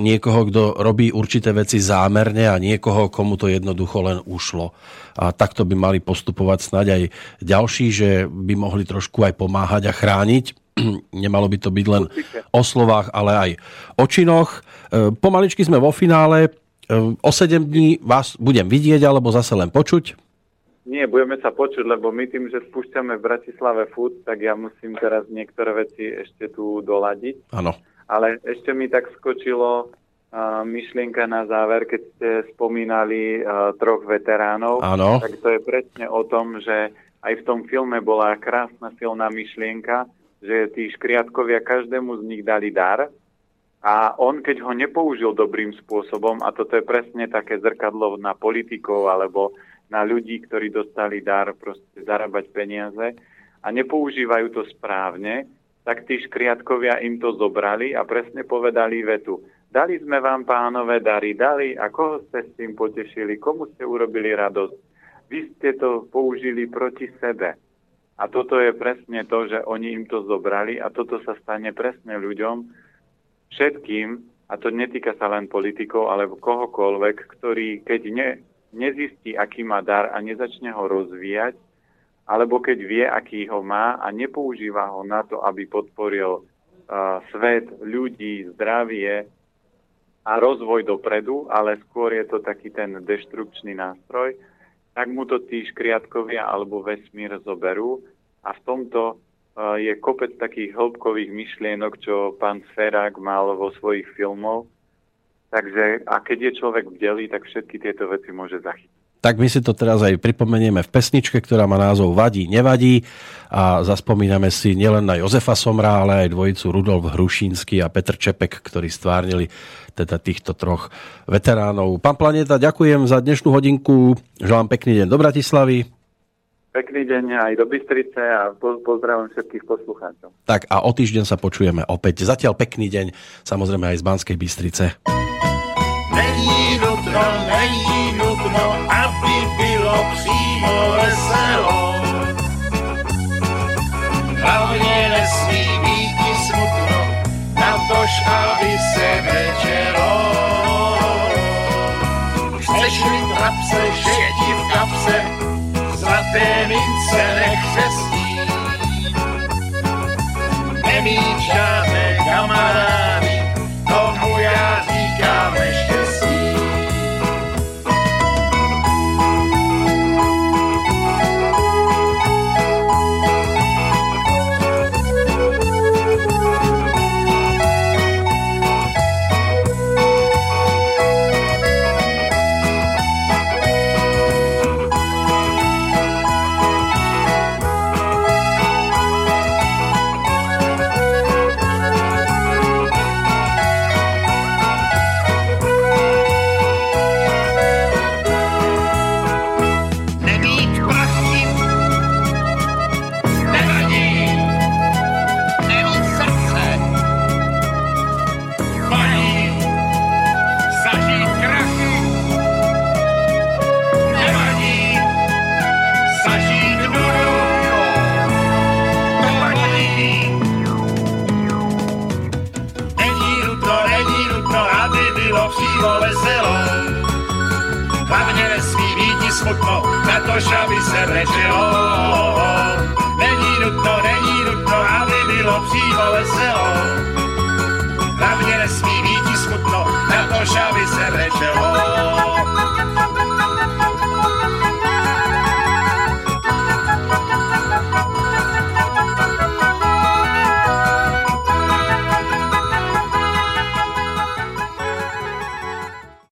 niekoho, kto robí určité veci zámerne a niekoho, komu to jednoducho len ušlo. A takto by mali postupovať snáď aj ďalší, že by mohli trošku aj pomáhať a chrániť nemalo by to byť len o slovách, ale aj o činoch. E, pomaličky sme vo finále. O 7 dní vás budem vidieť alebo zase len počuť? Nie, budeme sa počuť, lebo my tým, že spúšťame v Bratislave food, tak ja musím teraz niektoré veci ešte tu doladiť. Áno. Ale ešte mi tak skočilo uh, myšlienka na záver, keď ste spomínali uh, troch veteránov. Áno. Tak to je presne o tom, že aj v tom filme bola krásna silná myšlienka, že tí škriatkovia každému z nich dali dar a on, keď ho nepoužil dobrým spôsobom, a toto je presne také zrkadlo na politikov alebo na ľudí, ktorí dostali dar proste zarábať peniaze a nepoužívajú to správne, tak tí škriatkovia im to zobrali a presne povedali vetu. Dali sme vám pánové dary, dali a koho ste s tým potešili, komu ste urobili radosť. Vy ste to použili proti sebe. A toto je presne to, že oni im to zobrali a toto sa stane presne ľuďom, všetkým, a to netýka sa len politikov, alebo kohokoľvek, ktorý keď ne, nezistí, aký má dar a nezačne ho rozvíjať, alebo keď vie, aký ho má a nepoužíva ho na to, aby podporil uh, svet, ľudí, zdravie a rozvoj dopredu, ale skôr je to taký ten deštrukčný nástroj, tak mu to tí škriatkovia alebo vesmír zoberú a v tomto je kopec takých hĺbkových myšlienok, čo pán Sferák mal vo svojich filmoch. Takže a keď je človek bdelý, tak všetky tieto veci môže zachytiť. Tak my si to teraz aj pripomenieme v pesničke, ktorá má názov Vadí, nevadí a zaspomíname si nielen na Jozefa Somra, ale aj dvojicu Rudolf Hrušínsky a Petr Čepek, ktorí stvárnili teda týchto troch veteránov. Pán Planeta, ďakujem za dnešnú hodinku, želám pekný deň do Bratislavy. Pekný deň aj do Bystrice a pozdravujem všetkých poslucháčov. Tak a o týždeň sa počujeme opäť. Zatiaľ pekný deň, samozrejme aj z Banskej Bystrice. Není nutno, není nutno, aby bylo přímo veselo. Hlavně nesmí být smutno, tož, aby se večero. Chceš mi trapse, Benny Select Fest.